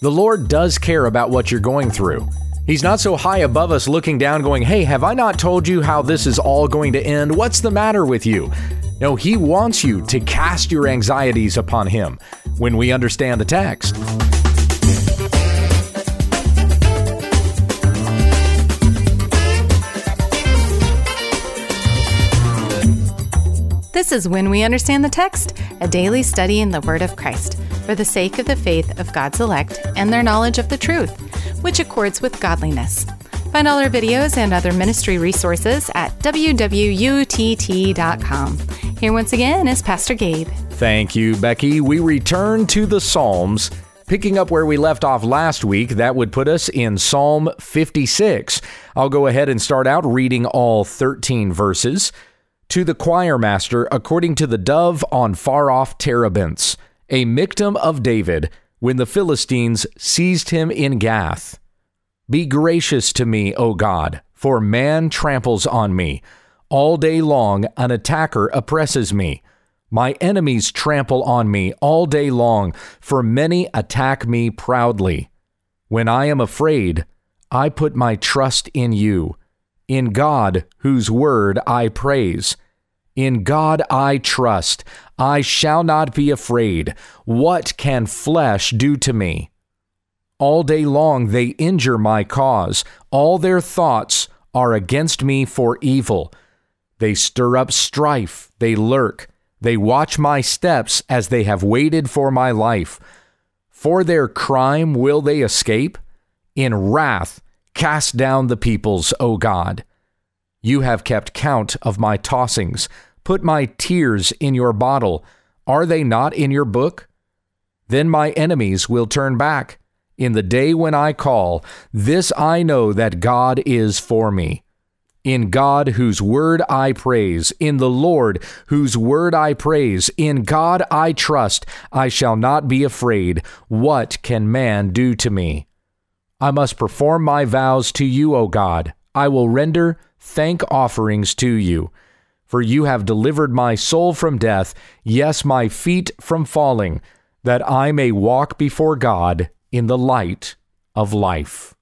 The Lord does care about what you're going through. He's not so high above us looking down, going, Hey, have I not told you how this is all going to end? What's the matter with you? No, He wants you to cast your anxieties upon Him when we understand the text. This is When We Understand the Text, a daily study in the Word of Christ for the sake of the faith of God's elect and their knowledge of the truth, which accords with godliness. Find all our videos and other ministry resources at www.utt.com. Here once again is Pastor Gabe. Thank you, Becky. We return to the Psalms. Picking up where we left off last week, that would put us in Psalm 56. I'll go ahead and start out reading all 13 verses. To the choir master, according to the dove on far off terebinths, a Michtam of David, when the Philistines seized him in Gath. Be gracious to me, O God, for man tramples on me. All day long an attacker oppresses me. My enemies trample on me all day long, for many attack me proudly. When I am afraid, I put my trust in you, in God, whose word I praise. In God I trust. I shall not be afraid. What can flesh do to me? All day long they injure my cause. All their thoughts are against me for evil. They stir up strife. They lurk. They watch my steps as they have waited for my life. For their crime will they escape? In wrath, cast down the peoples, O God. You have kept count of my tossings. Put my tears in your bottle. Are they not in your book? Then my enemies will turn back. In the day when I call, this I know that God is for me. In God, whose word I praise, in the Lord, whose word I praise, in God I trust, I shall not be afraid. What can man do to me? I must perform my vows to you, O God. I will render thank offerings to you. For you have delivered my soul from death, yes, my feet from falling, that I may walk before God in the light of life.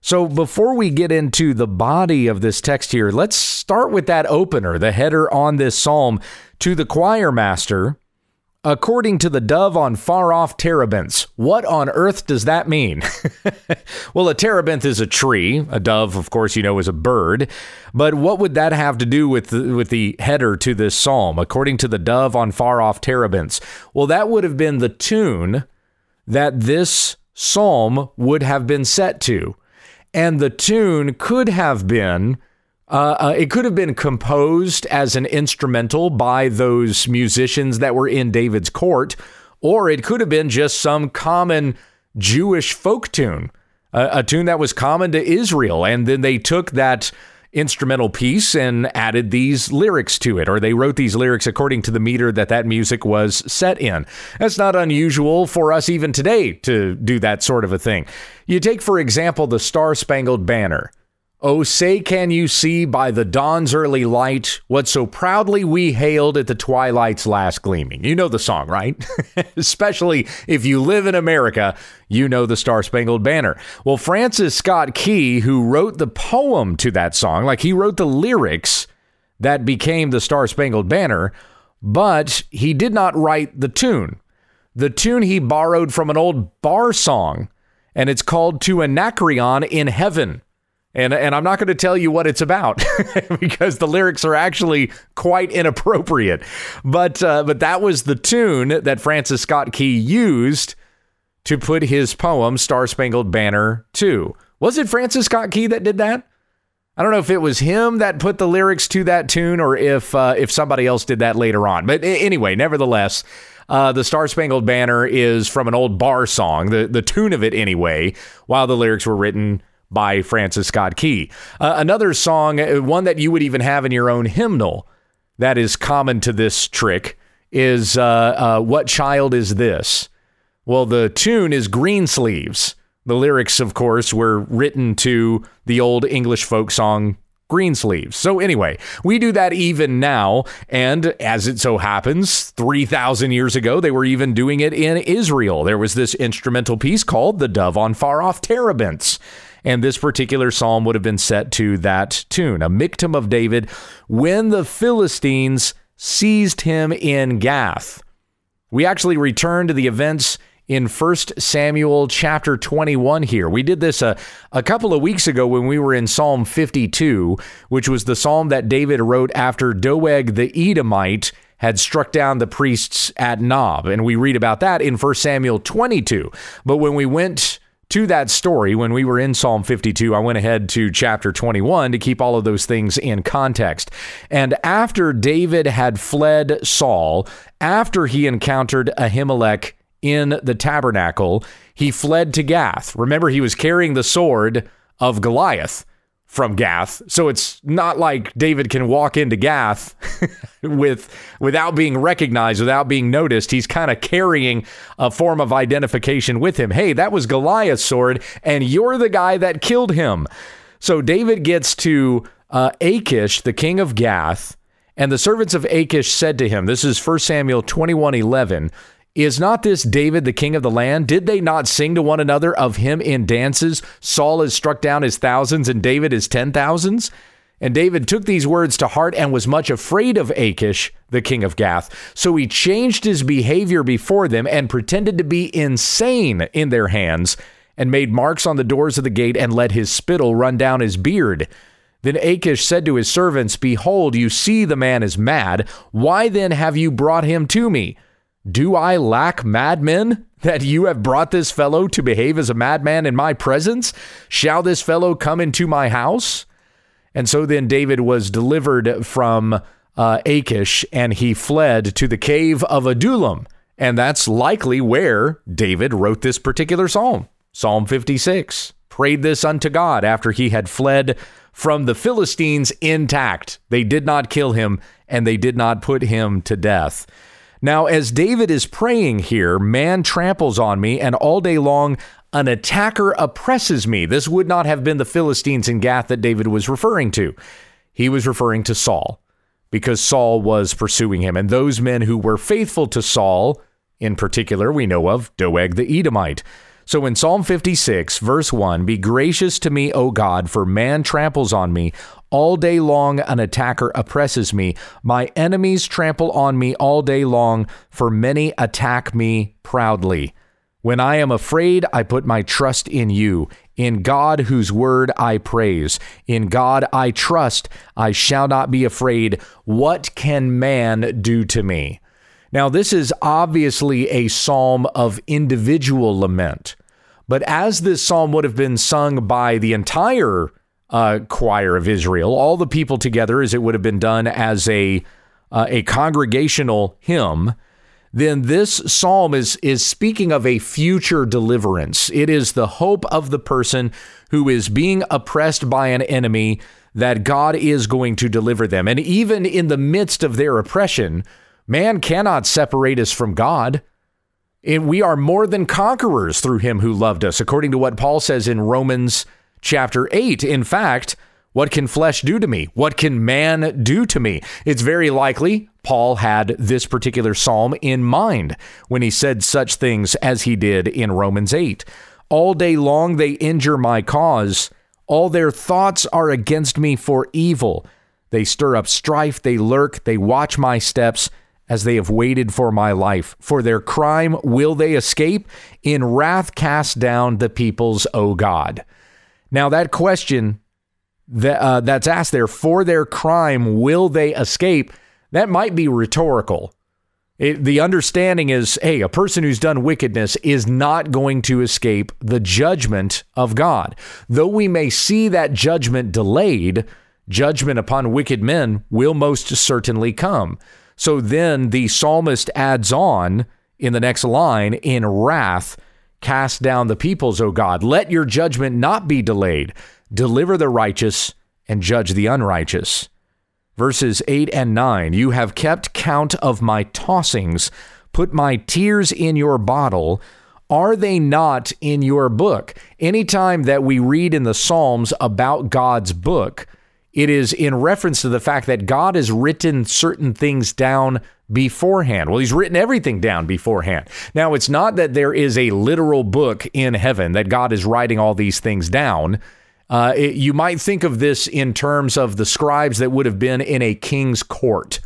So, before we get into the body of this text here, let's start with that opener, the header on this psalm to the choir master according to the dove on far off terebinths. What on earth does that mean? well, a terebinth is a tree. A dove, of course, you know, is a bird. But what would that have to do with the, with the header to this psalm? According to the dove on far off terebinths. Well, that would have been the tune that this psalm would have been set to. And the tune could have been uh, uh, it could have been composed as an instrumental by those musicians that were in David's court, or it could have been just some common Jewish folk tune, a, a tune that was common to Israel. And then they took that instrumental piece and added these lyrics to it, or they wrote these lyrics according to the meter that that music was set in. That's not unusual for us even today to do that sort of a thing. You take, for example, the Star Spangled Banner. Oh, say can you see by the dawn's early light what so proudly we hailed at the twilight's last gleaming? You know the song, right? Especially if you live in America, you know the Star Spangled Banner. Well, Francis Scott Key, who wrote the poem to that song, like he wrote the lyrics that became the Star Spangled Banner, but he did not write the tune. The tune he borrowed from an old bar song, and it's called To Anacreon in Heaven. And, and I'm not going to tell you what it's about because the lyrics are actually quite inappropriate. But uh, but that was the tune that Francis Scott Key used to put his poem Star Spangled Banner to. Was it Francis Scott Key that did that? I don't know if it was him that put the lyrics to that tune or if uh, if somebody else did that later on. But anyway, nevertheless, uh, the Star Spangled Banner is from an old bar song, the the tune of it anyway, while the lyrics were written by Francis Scott Key. Uh, another song, uh, one that you would even have in your own hymnal that is common to this trick, is uh, uh, What Child Is This? Well, the tune is Greensleeves. The lyrics, of course, were written to the old English folk song Greensleeves. So, anyway, we do that even now. And as it so happens, 3,000 years ago, they were even doing it in Israel. There was this instrumental piece called The Dove on Far Off Terebinths. And this particular psalm would have been set to that tune, a Michtam of David, when the Philistines seized him in Gath. We actually return to the events in 1 Samuel chapter 21 here. We did this a, a couple of weeks ago when we were in Psalm 52, which was the psalm that David wrote after Doeg the Edomite had struck down the priests at Nob. And we read about that in 1 Samuel 22. But when we went to that story, when we were in Psalm 52, I went ahead to chapter 21 to keep all of those things in context. And after David had fled Saul, after he encountered Ahimelech in the tabernacle, he fled to Gath. Remember, he was carrying the sword of Goliath from Gath. So it's not like David can walk into Gath with without being recognized, without being noticed. He's kind of carrying a form of identification with him. Hey, that was Goliath's sword, and you're the guy that killed him. So David gets to uh, Achish, the king of Gath, and the servants of Achish said to him, This is 1 Samuel 21 11. Is not this David the king of the land? Did they not sing to one another of him in dances? Saul has struck down his thousands and David his ten thousands? And David took these words to heart and was much afraid of Achish, the king of Gath. So he changed his behavior before them and pretended to be insane in their hands and made marks on the doors of the gate and let his spittle run down his beard. Then Achish said to his servants, Behold, you see the man is mad. Why then have you brought him to me? Do I lack madmen that you have brought this fellow to behave as a madman in my presence? Shall this fellow come into my house? And so then David was delivered from uh, Achish and he fled to the cave of Adullam. And that's likely where David wrote this particular psalm, Psalm 56. Prayed this unto God after he had fled from the Philistines intact. They did not kill him and they did not put him to death. Now, as David is praying here, man tramples on me, and all day long an attacker oppresses me. This would not have been the Philistines in Gath that David was referring to. He was referring to Saul because Saul was pursuing him. And those men who were faithful to Saul, in particular, we know of Doeg the Edomite. So in Psalm 56, verse 1, Be gracious to me, O God, for man tramples on me. All day long, an attacker oppresses me. My enemies trample on me all day long, for many attack me proudly. When I am afraid, I put my trust in you. In God, whose word I praise. In God I trust. I shall not be afraid. What can man do to me? Now, this is obviously a psalm of individual lament, but as this psalm would have been sung by the entire uh, choir of Israel, all the people together, as it would have been done as a uh, a congregational hymn, then this psalm is is speaking of a future deliverance. It is the hope of the person who is being oppressed by an enemy that God is going to deliver them. And even in the midst of their oppression, Man cannot separate us from God. And we are more than conquerors through him who loved us, according to what Paul says in Romans chapter 8. In fact, what can flesh do to me? What can man do to me? It's very likely Paul had this particular psalm in mind when he said such things as he did in Romans 8. All day long they injure my cause. All their thoughts are against me for evil. They stir up strife, they lurk, they watch my steps as they have waited for my life. For their crime will they escape? In wrath cast down the peoples, O God. Now, that question that, uh, that's asked there, for their crime will they escape? That might be rhetorical. It, the understanding is hey, a person who's done wickedness is not going to escape the judgment of God. Though we may see that judgment delayed, judgment upon wicked men will most certainly come. So then the psalmist adds on in the next line in wrath, cast down the peoples, O God. Let your judgment not be delayed. Deliver the righteous and judge the unrighteous. Verses 8 and 9 You have kept count of my tossings, put my tears in your bottle. Are they not in your book? Anytime that we read in the Psalms about God's book, it is in reference to the fact that God has written certain things down beforehand. Well, he's written everything down beforehand. Now, it's not that there is a literal book in heaven that God is writing all these things down. Uh, it, you might think of this in terms of the scribes that would have been in a king's court.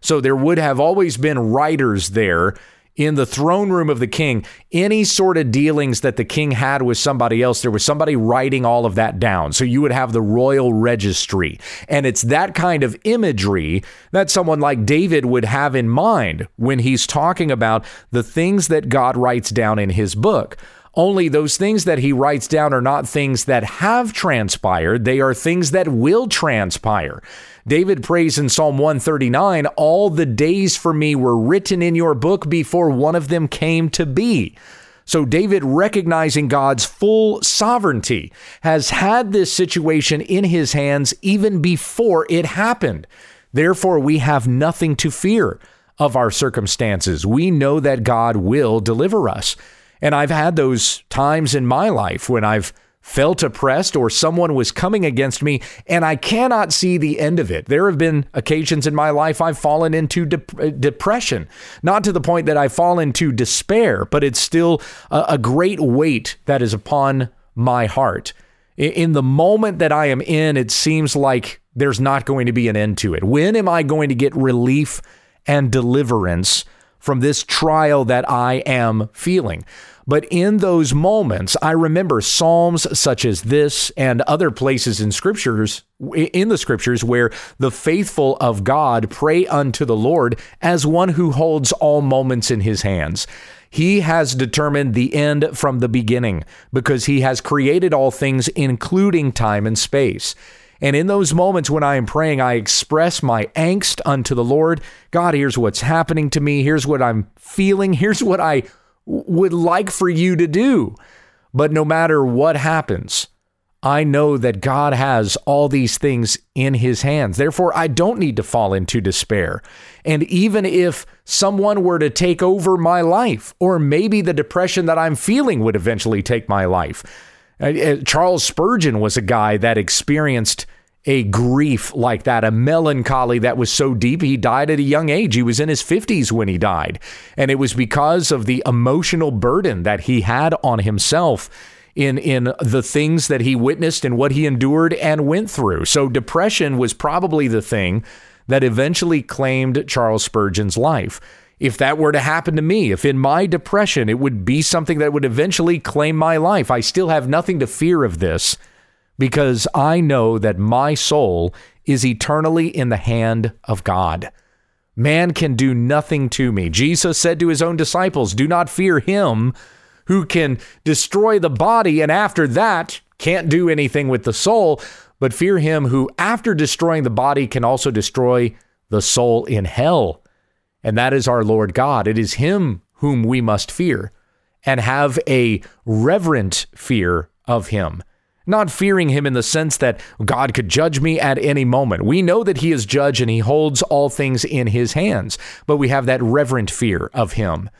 So there would have always been writers there in the throne room of the king, any sort of dealings that the king had with somebody else, there was somebody writing all of that down. So you would have the royal registry. And it's that kind of imagery that someone like David would have in mind when he's talking about the things that God writes down in his book. Only those things that he writes down are not things that have transpired, they are things that will transpire. David prays in Psalm 139 All the days for me were written in your book before one of them came to be. So, David, recognizing God's full sovereignty, has had this situation in his hands even before it happened. Therefore, we have nothing to fear of our circumstances. We know that God will deliver us. And I've had those times in my life when I've felt oppressed or someone was coming against me and I cannot see the end of it. There have been occasions in my life I've fallen into de- uh, depression, not to the point that I fall into despair, but it's still a, a great weight that is upon my heart. In the moment that I am in, it seems like there's not going to be an end to it. When am I going to get relief and deliverance from this trial that I am feeling? But in those moments, I remember Psalms such as this and other places in scriptures, in the scriptures, where the faithful of God pray unto the Lord as one who holds all moments in his hands. He has determined the end from the beginning because he has created all things, including time and space. And in those moments when I am praying, I express my angst unto the Lord. God, here's what's happening to me. Here's what I'm feeling. Here's what I would like for you to do. But no matter what happens, I know that God has all these things in his hands. Therefore, I don't need to fall into despair. And even if someone were to take over my life, or maybe the depression that I'm feeling would eventually take my life, uh, uh, Charles Spurgeon was a guy that experienced a grief like that, a melancholy that was so deep. He died at a young age. He was in his 50s when he died. And it was because of the emotional burden that he had on himself in in the things that he witnessed and what he endured and went through. So depression was probably the thing that eventually claimed Charles Spurgeon's life. If that were to happen to me, if in my depression it would be something that would eventually claim my life, I still have nothing to fear of this because I know that my soul is eternally in the hand of God. Man can do nothing to me. Jesus said to his own disciples, Do not fear him who can destroy the body and after that can't do anything with the soul, but fear him who, after destroying the body, can also destroy the soul in hell. And that is our Lord God. It is him whom we must fear and have a reverent fear of him not fearing him in the sense that God could judge me at any moment. We know that he is judge and he holds all things in his hands, but we have that reverent fear of him,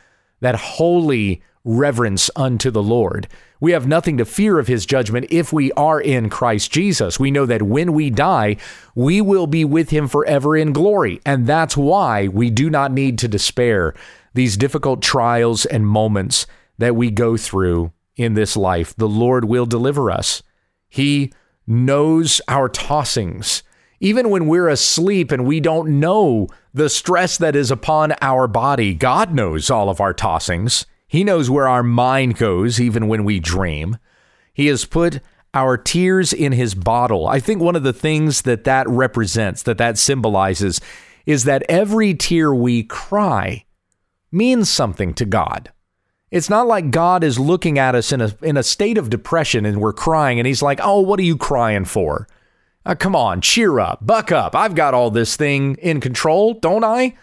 that holy reverence unto the Lord. We have nothing to fear of his judgment if we are in Christ Jesus. We know that when we die, we will be with him forever in glory. And that's why we do not need to despair these difficult trials and moments that we go through in this life. The Lord will deliver us. He knows our tossings. Even when we're asleep and we don't know the stress that is upon our body, God knows all of our tossings. He knows where our mind goes, even when we dream. He has put our tears in his bottle. I think one of the things that that represents, that that symbolizes, is that every tear we cry means something to God. It's not like God is looking at us in a in a state of depression and we're crying and he's like, "Oh, what are you crying for?" Uh, come on, cheer up, buck up. I've got all this thing in control, don't I?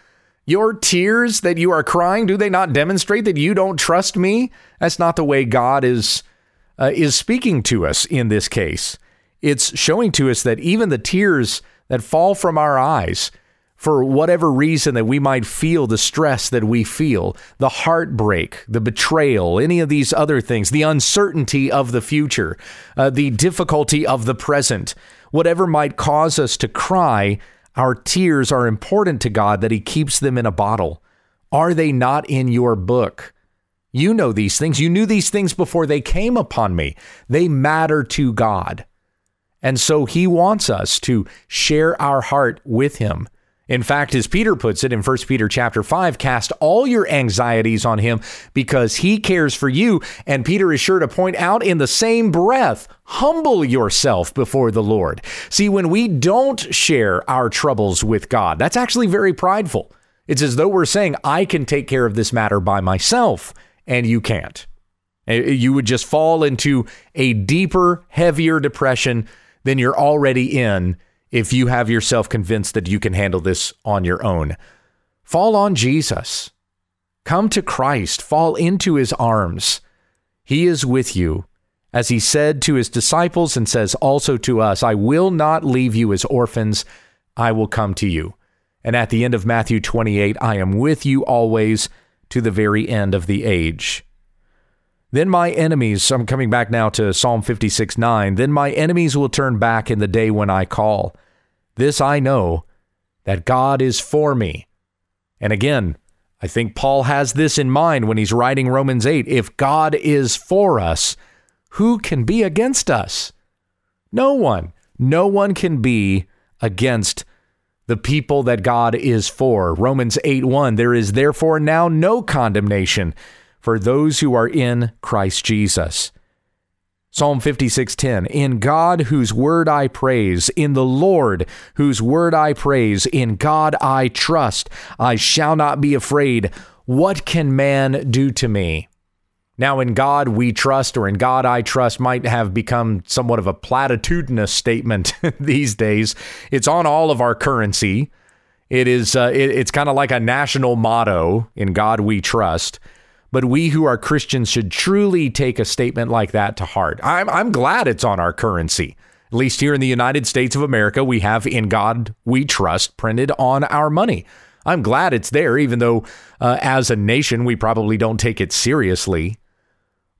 Your tears that you are crying, do they not demonstrate that you don't trust me? That's not the way God is uh, is speaking to us in this case. It's showing to us that even the tears that fall from our eyes for whatever reason that we might feel the stress that we feel, the heartbreak, the betrayal, any of these other things, the uncertainty of the future, uh, the difficulty of the present, whatever might cause us to cry, our tears are important to God that He keeps them in a bottle. Are they not in your book? You know these things. You knew these things before they came upon me. They matter to God. And so He wants us to share our heart with Him in fact, as Peter puts it in 1 Peter chapter 5, cast all your anxieties on him because he cares for you. And Peter is sure to point out in the same breath, humble yourself before the Lord. See, when we don't share our troubles with God, that's actually very prideful. It's as though we're saying, I can take care of this matter by myself, and you can't. Eh, eh, you would just fall into a deeper, heavier depression than you're already in if you have yourself convinced that you can handle this on your own. Fall on Jesus. Come to Christ. Fall into his arms. He is with you. As he said to his disciples and says also to us, I will not leave you as orphans. I will come to you. And at the end of Matthew 28, I am with you always to the very end of the age. Then my enemies, I'm coming back now to Psalm 56 9, then my enemies will turn back in the day when I call. This I know, that God is for me. And again, I think Paul has this in mind when he's writing Romans 8. If God is for us, who can be against us? No one. No one can be against the people that God is for. Romans 8 1. There is therefore now no condemnation for those who are in Christ Jesus. Psalm 56:10 In God whose word I praise in the Lord whose word I praise in God I trust. I shall not be afraid. What can man do to me? Now in God we trust or in God I trust might have become somewhat of a platitudinous statement these days. It's on all of our currency. It is uh, it, it's kind of like a national motto in God we trust but we who are Christians should truly take a statement like that to heart. I'm, I'm glad it's on our currency. At least here in the United States of America, we have In God We Trust printed on our money. I'm glad it's there, even though uh, as a nation, we probably don't take it seriously.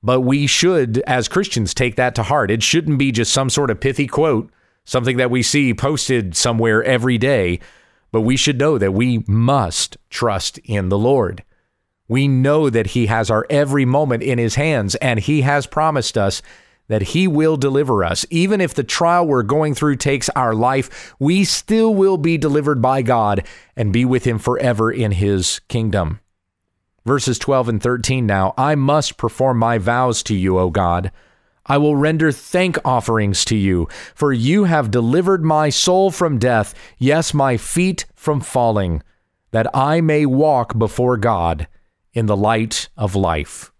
But we should, as Christians, take that to heart. It shouldn't be just some sort of pithy quote, something that we see posted somewhere every day. But we should know that we must trust in the Lord. We know that He has our every moment in His hands, and He has promised us that He will deliver us. Even if the trial we're going through takes our life, we still will be delivered by God and be with Him forever in His kingdom. Verses 12 and 13 now I must perform my vows to you, O God. I will render thank offerings to you, for you have delivered my soul from death, yes, my feet from falling, that I may walk before God in the light of life.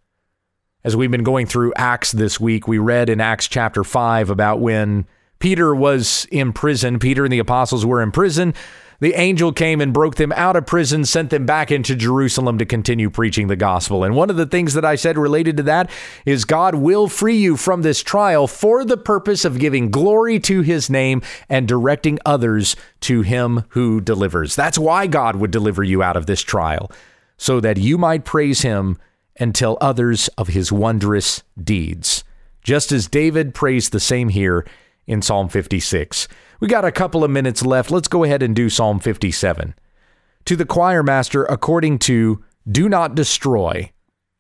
As we've been going through Acts this week, we read in Acts chapter 5 about when Peter was in prison. Peter and the apostles were in prison. The angel came and broke them out of prison, sent them back into Jerusalem to continue preaching the gospel. And one of the things that I said related to that is God will free you from this trial for the purpose of giving glory to his name and directing others to him who delivers. That's why God would deliver you out of this trial so that you might praise him and tell others of his wondrous deeds. Just as David praised the same here in Psalm 56. We got a couple of minutes left. Let's go ahead and do Psalm 57. To the choir master, according to Do Not Destroy.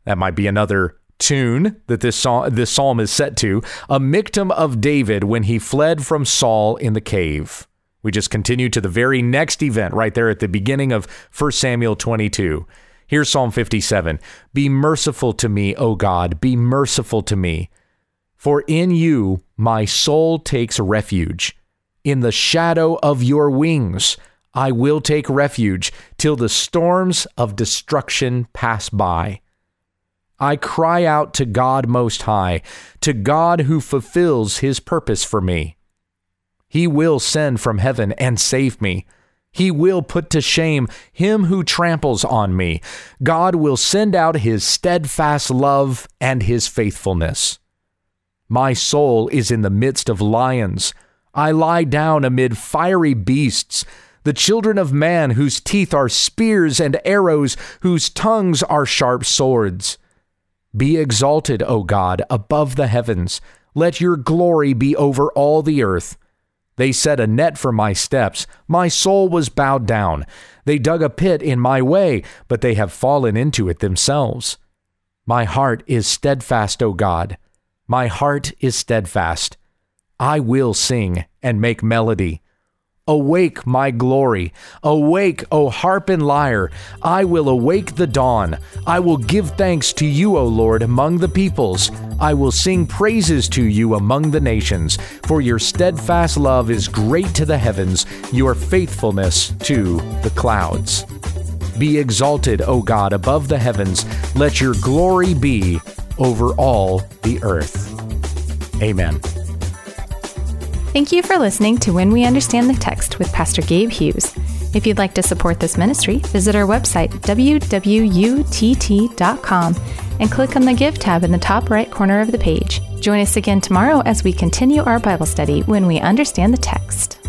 That might be another tune that this psalm, this psalm is set to. A Michtam of David when he fled from Saul in the cave. We just continue to the very next event right there at the beginning of 1 Samuel 22. Here's Psalm 57 Be merciful to me, O God, be merciful to me. For in you my soul takes refuge. In the shadow of your wings I will take refuge till the storms of destruction pass by. I cry out to God Most High, to God who fulfills his purpose for me. He will send from heaven and save me. He will put to shame him who tramples on me. God will send out his steadfast love and his faithfulness. My soul is in the midst of lions. I lie down amid fiery beasts. the children of man whose teeth are spears and arrows, whose tongues are sharp swords. Be exalted, O God, above the heavens. Let your glory be over all the earth. They set a net for my steps. My soul was bowed down. They dug a pit in my way, but they have fallen into it themselves. My heart is steadfast, O God. My heart is steadfast. I will sing and make melody. Awake, my glory. Awake, O harp and lyre. I will awake the dawn. I will give thanks to you, O Lord, among the peoples. I will sing praises to you among the nations. For your steadfast love is great to the heavens, your faithfulness to the clouds. Be exalted, O God, above the heavens. Let your glory be over all the earth. Amen. Thank you for listening to When We Understand the Text with Pastor Gabe Hughes. If you'd like to support this ministry, visit our website, www.utt.com, and click on the Give tab in the top right corner of the page. Join us again tomorrow as we continue our Bible study when we understand the text.